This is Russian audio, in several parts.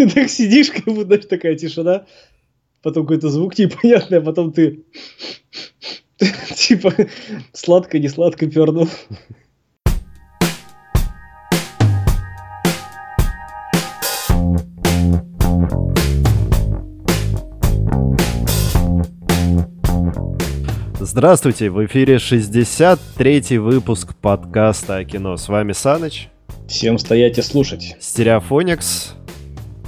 ты так сидишь, как будто знаешь, такая тишина, потом какой-то звук непонятный, а потом ты типа сладко, не сладко пернул. Здравствуйте, в эфире 63-й выпуск подкаста о кино. С вами Саныч. Всем стоять и слушать. Стереофоникс.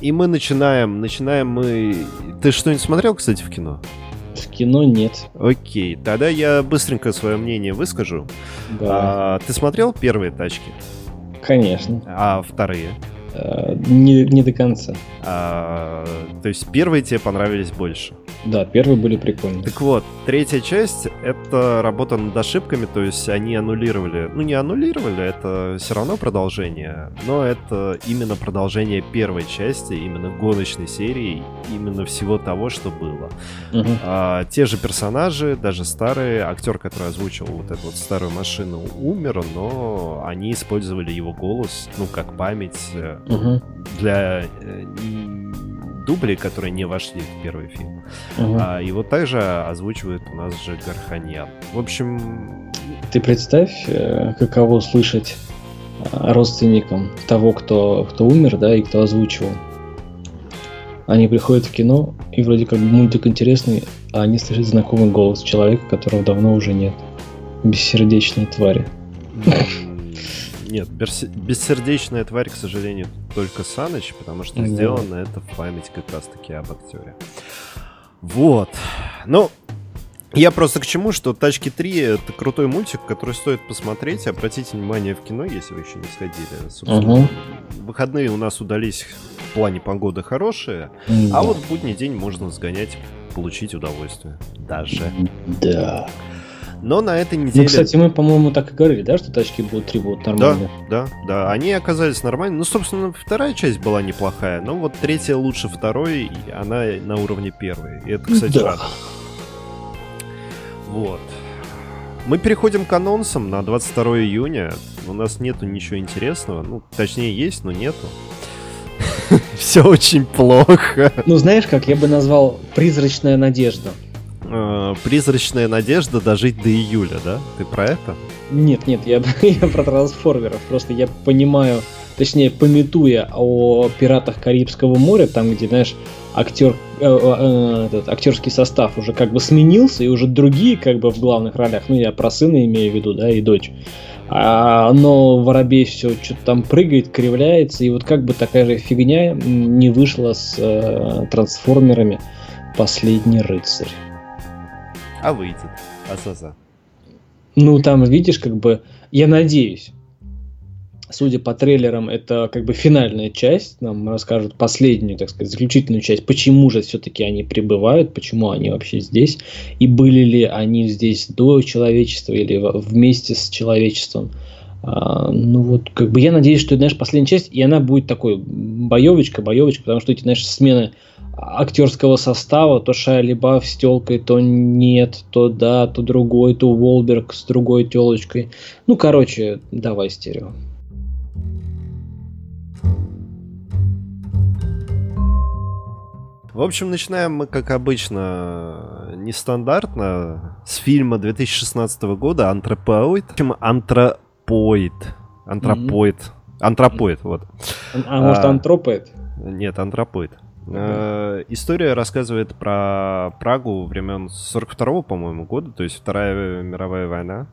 И мы начинаем. Начинаем мы... Ты что-нибудь смотрел, кстати, в кино? В кино нет. Окей, тогда я быстренько свое мнение выскажу. Да. А, ты смотрел первые тачки? Конечно. А вторые? Э, не, не до конца. А, то есть первые тебе понравились больше? Да, первые были прикольные. Так вот, третья часть — это работа над ошибками, то есть они аннулировали... Ну, не аннулировали, это все равно продолжение, но это именно продолжение первой части, именно гоночной серии, именно всего того, что было. Угу. А, те же персонажи, даже старые, актер, который озвучил вот эту вот старую машину, умер, но они использовали его голос, ну, как память угу. для э, дублей, которые не вошли в первый фильм. Угу. А, его также озвучивает у нас же Гарханьян. В общем... Ты представь, э, каково слышать а, родственникам того, кто, кто умер, да, и кто озвучивал. Они приходят в кино, и вроде как мультик интересный, а они слышат знакомый голос человека, которого давно уже нет. Бессердечные твари. Нет, бессердечная тварь, к сожалению, только Саныч, потому что сделано это в память как раз-таки об актере. Вот. Ну, я просто к чему, что «Тачки 3» — это крутой мультик, который стоит посмотреть. Обратите внимание в кино, если вы еще не сходили. Собственно, угу. Выходные у нас удались в плане погоды хорошие, да. а вот в будний день можно сгонять, получить удовольствие. Даже. Да. Но на этой неделе... Ну, кстати, мы, по-моему, так и говорили, да, что тачки будут три будут нормальные. Да, да, да. Они оказались нормальными. Ну, собственно, вторая часть была неплохая, но вот третья лучше второй, и она на уровне первой. И это, кстати, Да. радует. Вот. Мы переходим к анонсам на 22 июня. У нас нету ничего интересного. Ну, точнее, есть, но нету. Все очень плохо. Ну, знаешь как, я бы назвал «Призрачная надежда». Э, Призрачная надежда дожить до июля, да? Ты про это? Нет, нет, я, я про трансформеров. Просто я понимаю, точнее, пометуя о пиратах Карибского моря, там, где, знаешь, актер, э, э, этот, актерский состав уже как бы сменился, и уже другие как бы в главных ролях, ну, я про сына имею в виду, да, и дочь. А, но Воробей все что-то там прыгает, кривляется, и вот как бы такая же фигня не вышла с э, трансформерами «Последний рыцарь». А выйдет. Азаза. Ну, там, видишь, как бы, я надеюсь, судя по трейлерам, это как бы финальная часть, нам расскажут последнюю, так сказать, заключительную часть, почему же все-таки они прибывают, почему они вообще здесь, и были ли они здесь до человечества или вместе с человечеством. А, ну вот, как бы я надеюсь, что, знаешь, последняя часть, и она будет такой боевочка, боевочка, потому что эти, знаешь, смены актерского состава, то Шайя Либаф с телкой, то нет, то да, то другой, то Волберг с другой телочкой. Ну, короче, давай стерео. В общем, начинаем мы, как обычно, нестандартно, с фильма 2016 года «Антропоид». Антропоид. Антропоид. Mm-hmm. Антропоид, вот. А, а может, антропоид? Нет, антропоид. Э, история рассказывает про Прагу времен 42-го, по-моему, года, то есть Вторая мировая война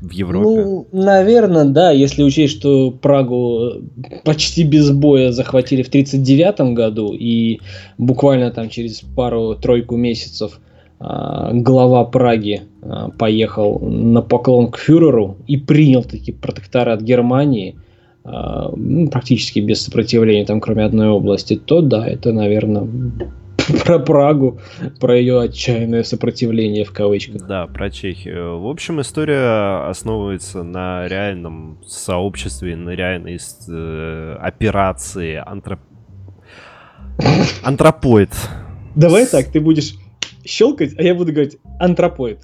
в Европе. Ну, наверное, да, если учесть, что Прагу почти без боя захватили в 1939 году, и буквально там через пару-тройку месяцев а, глава Праги а, поехал на поклон к фюреру и принял таки протекторат Германии – ну, практически без сопротивления, там, кроме одной области, то да, это, наверное, про Прагу, про ее отчаянное сопротивление в кавычках. Да, про Чехию. В общем, история основывается на реальном сообществе, на реальной э, операции антроп... антропоид. Давай так, ты будешь щелкать, а я буду говорить антропоид.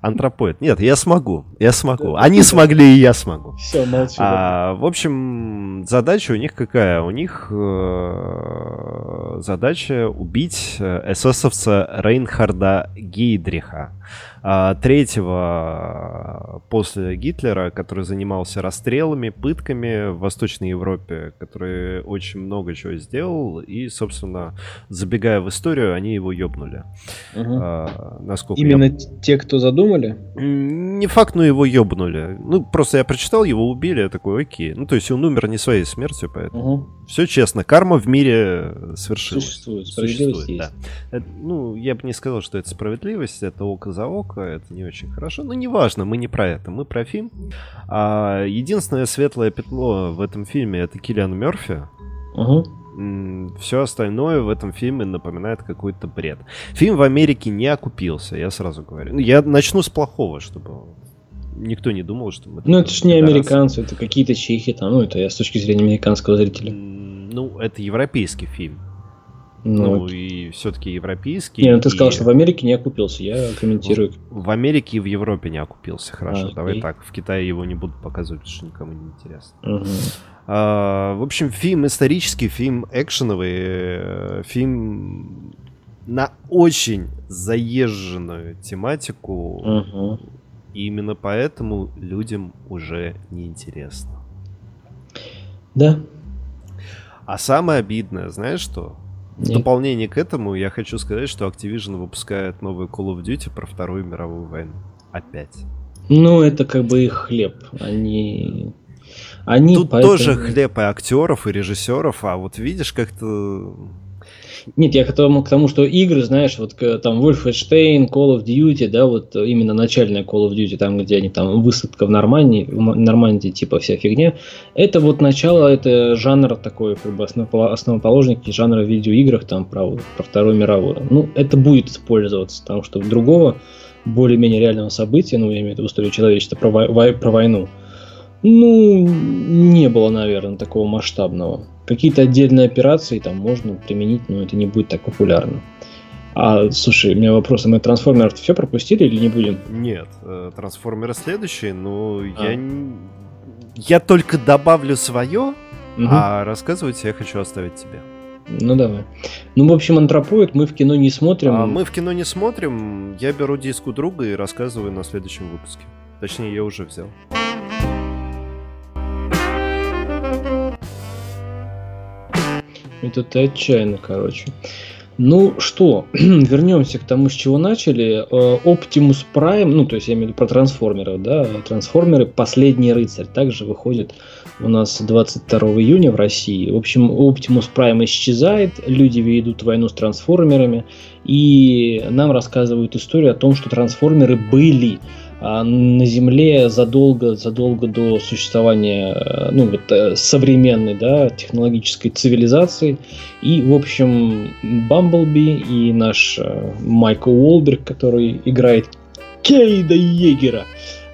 Антропоид. Нет, я смогу. Я смогу. Они смогли, и я смогу. Все, молчу. А, в общем, задача у них какая? У них э, задача убить э, эсэсовца Рейнхарда Гейдриха. А, третьего после Гитлера, который занимался расстрелами, пытками в Восточной Европе, который очень много чего сделал, и, собственно, забегая в историю, они его ёбнули. Угу. А, насколько Именно я... те, кто задумали? Не факт, но его ёбнули. Ну, просто я прочитал, его убили, я такой, окей. Ну, то есть он умер не своей смертью, поэтому... Угу. Все честно, карма в мире свершилась. Существует, справедливость Существует, есть. да. Это, ну, я бы не сказал, что это справедливость, это око за око, это не очень хорошо, но неважно, мы не про это, мы про фильм. А, единственное светлое пятно в этом фильме это Киллиан Мерфи. Угу. Все остальное в этом фильме напоминает какой-то бред. Фильм в Америке не окупился, я сразу говорю. Ну, Я начну с плохого, чтобы никто не думал, что мы... Ну, это ж не американцы, это какие-то чехи там. Ну, это я с точки зрения американского зрителя. Ну, это европейский фильм. Ну, Ну, и все-таки европейский. не, ну ты и сказал, что в Америке не окупился. Я комментирую. В Америке и в Европе не окупился. Хорошо, А, давай окей. так. В Китае его не будут показывать, потому что никому не интересно. Мгм. А, в общем, фильм исторический, фильм экшеновый, э, фильм на очень заезженную тематику. Мгм. И именно поэтому людям уже неинтересно. Да. А самое обидное, знаешь что? В дополнение к этому я хочу сказать, что Activision выпускает новый Call of Duty про Вторую мировую войну. Опять. Ну, это как бы их хлеб. Они... Они Тут поэтому- тоже хлеб и актеров, и режиссеров, а вот видишь, как-то... Нет, я к тому, к тому, что игры, знаешь, вот там Wolfenstein, Call of Duty, да, вот именно начальная Call of Duty, там, где они там высадка в Нормандии, в Нормандии, типа вся фигня, это вот начало, это жанр такой, как бы основоположники жанра в видеоиграх, там, про, про Вторую мировую. Ну, это будет использоваться, потому что другого более-менее реального события, ну, я имею в виду в истории человечества, про, вой- про войну, ну, не было, наверное, такого масштабного. Какие-то отдельные операции там можно применить, но это не будет так популярно. А, слушай, у меня вопрос, а мы трансформеров все пропустили или не будем? Нет, э, трансформеры следующие, но А. я... Я только добавлю свое, Мгм. а рассказывать я хочу оставить тебе. Ну давай. Ну, в общем, антропоид мы в кино не смотрим. А мы в кино не смотрим, я беру диск у друга и рассказываю на следующем выпуске. Точнее, я уже взял. Это ты отчаянно, короче. Ну что, вернемся к тому, с чего начали. Э, Optimus Prime, ну, то есть я имею в виду про трансформеров, да, трансформеры «Последний рыцарь» также выходит у нас 22 июня в России. В общем, Optimus Prime исчезает, люди ведут войну с трансформерами, и нам рассказывают историю о том, что трансформеры были на Земле задолго, задолго до существования э, ну, вот, э, современной да, технологической цивилизации. И, в общем, Бамблби и наш э, Майкл Уолберг, который играет Кейда Егера,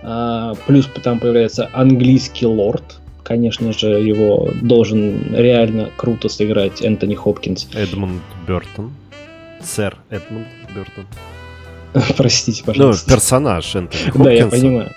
а, плюс там появляется английский лорд, конечно же, его должен реально круто сыграть Энтони Хопкинс. Эдмунд Бертон. Сэр Эдмунд Бертон. Простите, Ну, пожалуйста. персонаж Энтони Да, я Хопкинса. понимаю.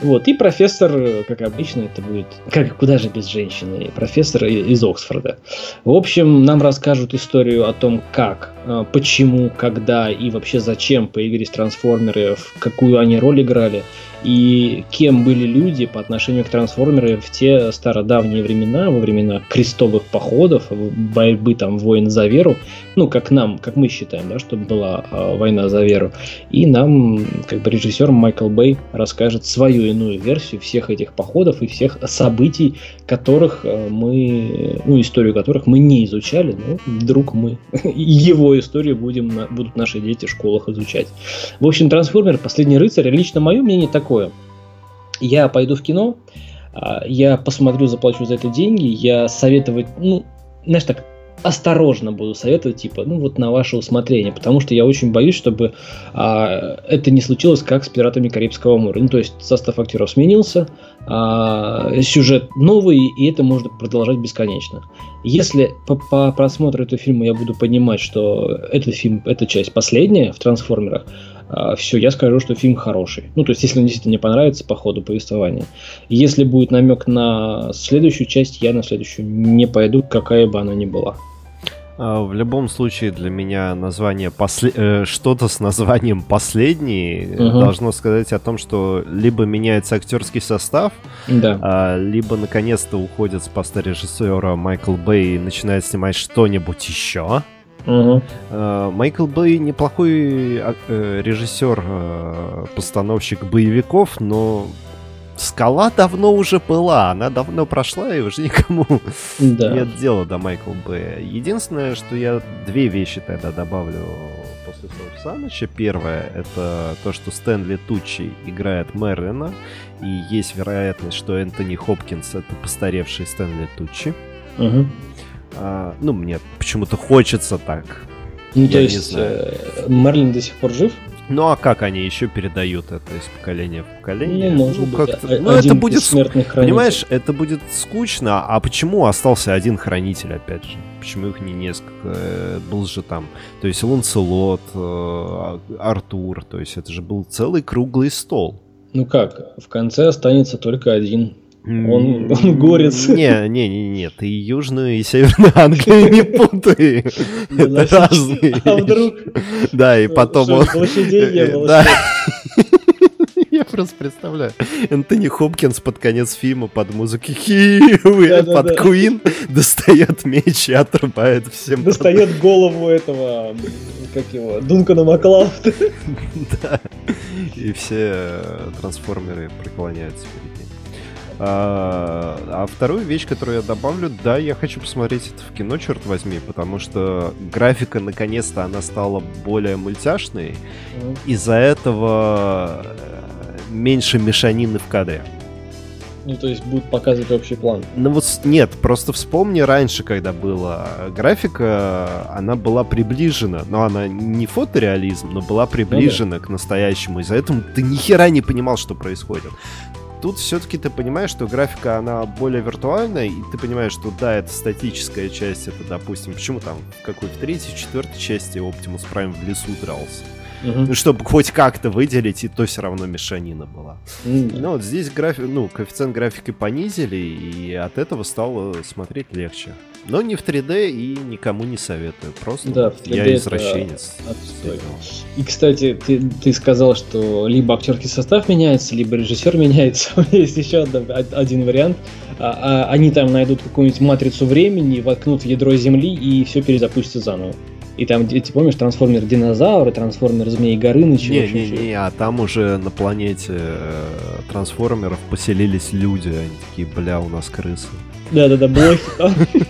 Вот, и профессор, как обычно, это будет, как куда же без женщины, профессор из Оксфорда. В общем, нам расскажут историю о том, как, э, почему, когда и вообще зачем появились трансформеры, в какую они роль играли, и кем были люди по отношению к трансформерам в те стародавние времена, во времена крестовых походов, борьбы там воин за веру, ну, как нам, как мы считаем, да, что была э, война за веру. И нам, как бы режиссер Майкл Бэй расскажет свою иную версию всех этих походов и всех событий, которых э, мы, ну, историю которых мы не изучали, но вдруг мы его историю будем, будут наши дети в школах изучать. В общем, Трансформер, Последний рыцарь, лично мое мнение такое. Я пойду в кино, а, я посмотрю, заплачу за это деньги, я советовать, ну, знаешь так, осторожно буду советовать, типа, ну вот на ваше усмотрение, потому что я очень боюсь, чтобы а, это не случилось, как с пиратами Карибского моря. Ну, то есть состав актеров сменился, а, сюжет новый, и это можно продолжать бесконечно. Если по, по просмотру этого фильма я буду понимать, что этот фильм, эта часть последняя в трансформерах, а, все, я скажу, что фильм хороший. Ну, то есть, если он действительно не понравится по ходу повествования. Если будет намек на следующую часть, я на следующую не пойду, какая бы она ни была. А, в любом случае для меня название после... э, что-то с названием последний угу. должно сказать о том, что либо меняется актерский состав, да. а, либо наконец-то уходит с поста режиссера Майкл Бэй и начинает снимать что-нибудь еще. Угу. А, Майкл Бэй неплохой э, режиссер, постановщик боевиков, но Скала давно уже была, она давно прошла, и уже никому да. нет дела до Майкла Б. Единственное, что я две вещи тогда добавлю после слов Саныча. Первое, это то, что Стэнли Тучи играет Мерлина, и есть вероятность, что Энтони Хопкинс — это постаревший Стэнли Тучи. Угу. А, ну, мне почему-то хочется так. Ну, я то есть э, Мерлин до сих пор жив? Ну а как они еще передают это из поколения в поколение? Ну, может ну, быть, ну это будет, понимаешь, это будет скучно. А почему остался один хранитель, опять же? Почему их не несколько? Э, был же там, то есть Ланселот, э, Артур, то есть это же был целый круглый стол. Ну как, в конце останется только один. Он, он горец. Не, не, не, не, ты Южную и Северную Англию не путай. Это разные. А вдруг? Да, и потом... Лошадей не было. Я просто представляю. Энтони Хопкинс под конец фильма под музыку Хиуи, под Куин достает меч и отрубает всем. Достает голову этого, как его, Дункана Маклаута. Да. И все трансформеры преклоняются перед а, а вторую вещь, которую я добавлю, да, я хочу посмотреть это в кино, черт возьми, потому что графика, наконец-то, она стала более мультяшной. Из-за этого э, меньше мешанины в кадре. Ну, то есть будут показывать общий план. Ну вот нет, просто вспомни раньше, когда была графика, она была приближена, но она не фотореализм, но была приближена ну, да. к настоящему. Из-за этого ты ни хера не понимал, что происходит тут все-таки ты понимаешь, что графика, она более виртуальная, и ты понимаешь, что да, это статическая часть, это, допустим, почему там в какой в третьей, четвертой части Optimus Prime в лесу дрался. Угу. Ну, чтобы хоть как-то выделить, и то все равно мешанина была. Mm. Ну, вот здесь графи... ну, коэффициент графики понизили, и от этого стало смотреть легче. Но не в 3D и никому не советую. Просто да, я извращенец. И, кстати, ты, ты сказал, что либо актерский состав меняется, либо режиссер меняется. Есть еще один вариант. А, а, они там найдут какую-нибудь матрицу времени, воткнут в ядро Земли и все перезапустится заново. И там, ты помнишь, трансформер динозавры, трансформер змей Горыныч. Не, не, не, а там уже на планете э, трансформеров поселились люди. Они такие, бля, у нас крысы. Да-да-да, блохи там.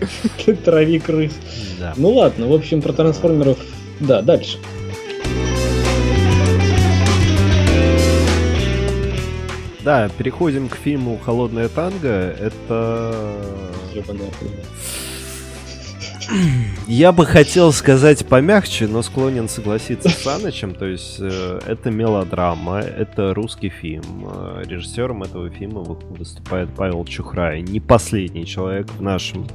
Трави крыс. Ну ладно, в общем, про трансформеров. Да, дальше. Да, переходим к фильму «Холодная танго». Это... Ебаная я бы хотел сказать помягче, но склонен согласиться с Санычем. То есть э, это мелодрама, это русский фильм. Э, режиссером этого фильма выступает Павел Чухрай. Не последний человек в нашем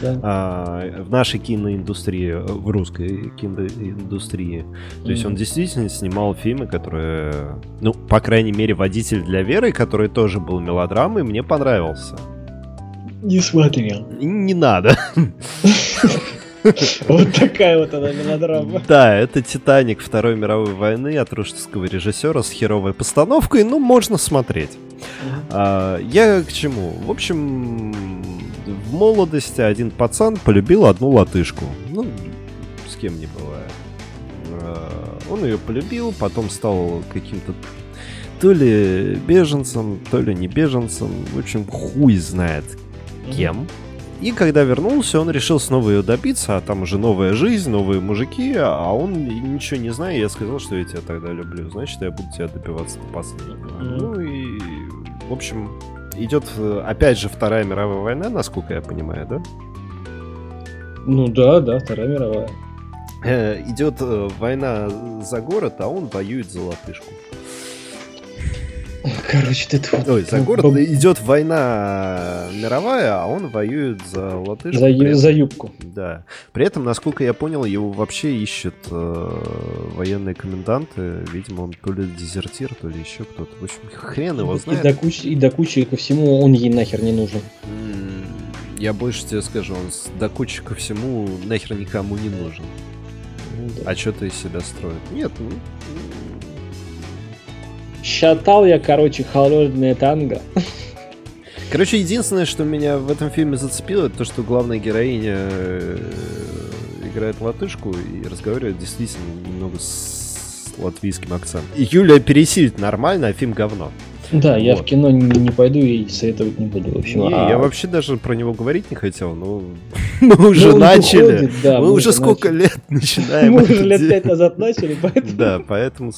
да. а, в нашей киноиндустрии, в русской киноиндустрии. То mm-hmm. есть он действительно снимал фильмы, которые, ну, по крайней мере, водитель для Веры, который тоже был мелодрамой, мне понравился. Не смотрел. Не надо. Вот такая вот она мелодрама. Да, это «Титаник» Второй мировой войны от русского режиссера с херовой постановкой. Ну, можно смотреть. А, я к чему? В общем, в молодости один пацан полюбил одну латышку. Ну, с кем не бывает. А, он ее полюбил, потом стал каким-то то ли беженцем, то ли не беженцем. В общем, хуй знает кем. И когда вернулся, он решил снова ее добиться, а там уже новая жизнь, новые мужики, а он ничего не знает, я сказал, что я тебя тогда люблю, значит, я буду тебя добиваться до последнего. Mm-hmm. Ну и, в общем, идет, опять же, Вторая мировая война, насколько я понимаю, да? Ну да, да, Вторая мировая. Э, идет э, война за город, а он воюет за латышку. Короче, ты тут... Ой, за город идет война мировая, а он воюет за латышку. За, этом- за юбку. Да. При этом, насколько я понял, его вообще ищут э, военные коменданты. Видимо, он то ли дезертир, то ли еще кто-то. В общем, хрен его И знает. до, кучи, и до кучи ко всему он ей нахер не нужен. Я больше тебе скажу, он до кучи ко всему нахер никому не нужен. Ну да. А что ты из себя строит? Нет, ну, Считал я, короче, холодное танго. Короче, единственное, что меня в этом фильме зацепило, это то, что главная героиня э, играет латышку и разговаривает действительно немного с латвийским акцентом. Юлия пересилит нормально, а фильм говно. Да, я Вот. в кино не, не пойду и советовать не буду. В общем, Не, а- я вообще даже про него говорить не хотел, но мы уже Ну, начали. да, мы, мы уже сколько начали. лет начинаем Мы уже лет пять назад начали, поэтому Да, поэтому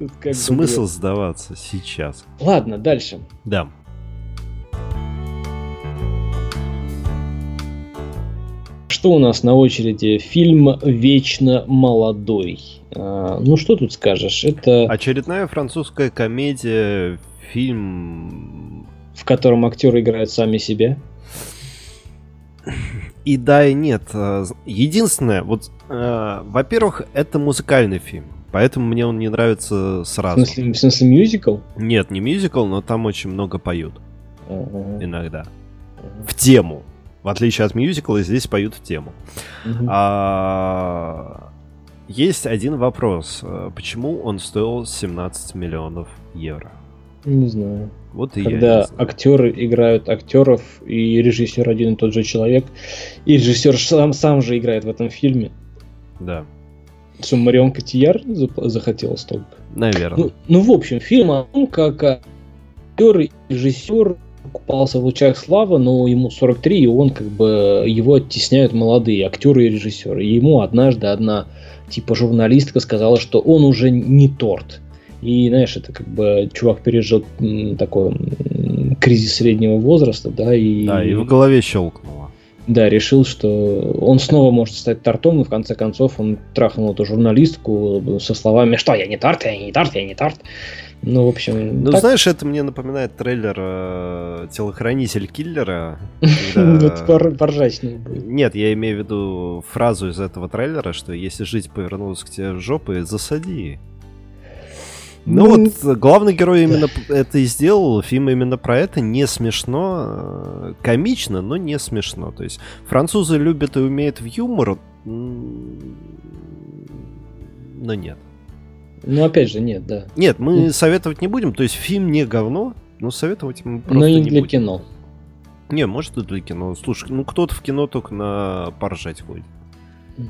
тут как бы, смысл сдаваться сейчас. Ладно, дальше. Да. Что у нас на очереди? Фильм «Вечно молодой». А, ну, что тут скажешь? Это Очередная французская комедия, фильм в котором актеры играют сами себя. И да, и нет. Э, Единственное, вот, э, во-первых, это музыкальный фильм, поэтому мне он не нравится В сразу. смысле, в смысле мюзикл? Нет, не мюзикл, но там очень много поют Ага, иногда. ага. В тему. В отличие от мюзикла, здесь поют в тему. Мгм. А, Есть один вопрос. Э, Почему он стоил 17 миллионов евро? Не знаю. Вот и я Когда знаю. актеры играют актеров, и режиссер один и тот же человек, и режиссер сам, сам же играет в этом фильме. Да, Что, Марион Котияр захотел столько? наверное. Ну, ну, в общем, фильм о том, как актер и режиссер купался в лучах славы, но ему 43, и он как бы его оттесняют молодые актеры и режиссеры. И ему однажды одна типа журналистка сказала, что он уже не торт. И, знаешь, это как бы чувак пережил такой кризис среднего возраста, да, и, Да, и в голове щелкнуло. Да, решил, что он снова может стать тортом, и в конце концов он трахнул эту журналистку со словами, что я не торт, я не торт, я не торт. Ну, в общем, Ну, так. знаешь, это мне напоминает трейлер э, «Телохранитель киллера». Когда- пор- поржать ним будет. Нет, я имею в виду фразу из этого трейлера, что если жизнь повернулась к тебе жопой, засади. Ну Ну, вот, э, главный герой именно это и сделал, фильм именно про это, не смешно, э, комично, но не смешно. То есть французы любят и умеют в юмор, но нет. Ну, опять же, нет, да. Нет, мы советовать не будем, то есть фильм не говно, но советовать мы просто Но не не для будем. кино. Не, может и для кино. Слушай, ну кто-то в кино только на поржать ходит.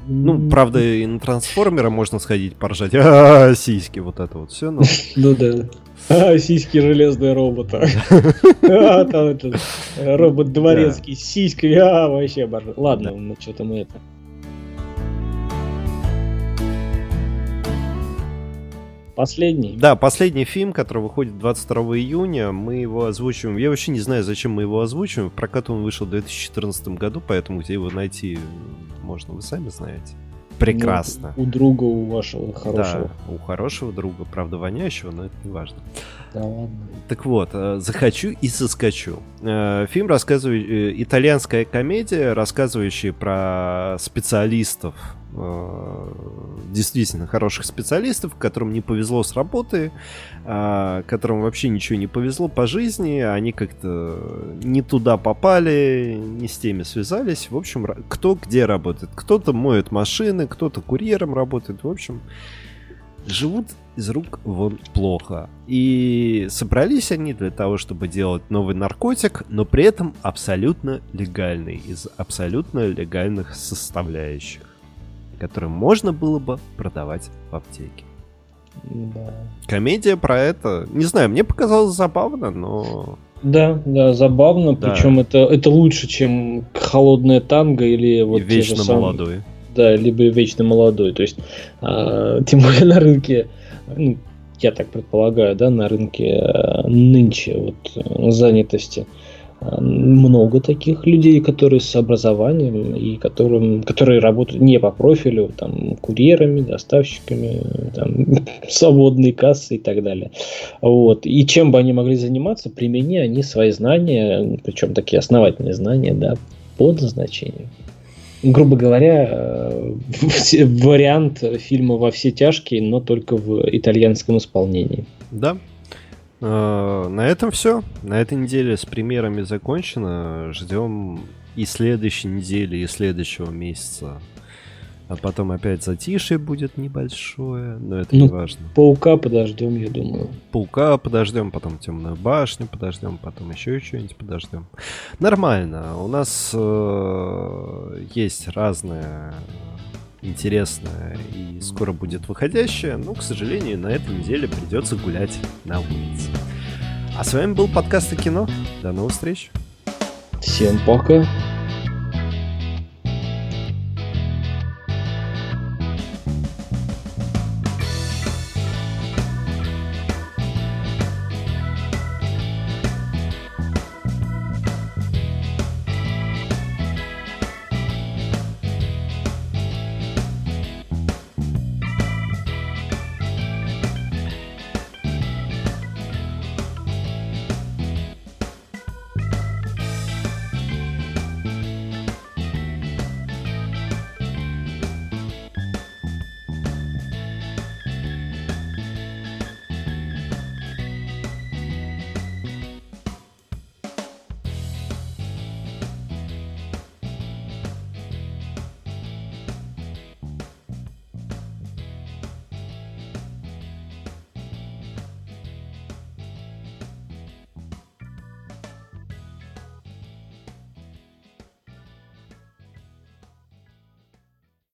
Ну, правда, и на трансформера можно сходить поржать. А, сиськи, вот это вот все. Ну, Ну да. А, сиськи железные робота. А, там этот э, робот дворецкий с сиськами. А, вообще обожаю. Ладно, ну что-то мы это. Последний. да, последний фильм, который выходит 22 июня, мы его озвучиваем. Я вообще не знаю, зачем мы его озвучиваем. В прокат он вышел в 2014 году, поэтому где его найти можно, вы сами знаете. Прекрасно. Ну, у друга, у вашего хорошего. Да, у хорошего друга, правда, воняющего, но это не важно. Да ладно. Так вот, э, захочу и соскочу. Э, Фильм рассказывает итальянская комедия, рассказывающая про специалистов, э, действительно хороших специалистов, которым не повезло с работы, а, которым вообще ничего не повезло по жизни, они как-то не туда попали, не с теми связались. В общем, кто где работает. Кто-то моет машины, кто-то курьером работает. В общем, живут из рук вон плохо. И собрались они для того, чтобы делать новый наркотик, но при этом абсолютно легальный, из абсолютно легальных составляющих, который можно было бы продавать в аптеке. Да. Комедия про это, не знаю, мне показалось забавно, но Да, да, забавно. Да. Причем это, это лучше, чем холодная танго или вот и те же вечно самые- молодой. Да, либо вечно молодой. То есть, а, тем более на рынке, ну, я так предполагаю, да, на рынке а, нынче вот э, занятости много таких людей, которые с образованием и которым, которые работают не по профилю, там, курьерами, доставщиками, там, свободной кассы и так далее. Вот. И чем бы они могли заниматься, примени они свои знания, причем такие основательные знания, да, по назначению. Грубо говоря, э, вариант фильма «Во все тяжкие», но только в итальянском исполнении. Да, на этом все. На этой неделе с примерами закончено. Ждем и следующей недели, и следующего месяца. А потом опять затишье будет небольшое, но это ну, не важно. Паука подождем, я думаю. Паука подождем, потом темную башню подождем, потом еще что-нибудь подождем. Нормально. У нас э, есть разные интересная и скоро будет выходящая, но, к сожалению, на этой неделе придется гулять на улице. А с вами был подкаст о кино. До новых встреч. Всем пока.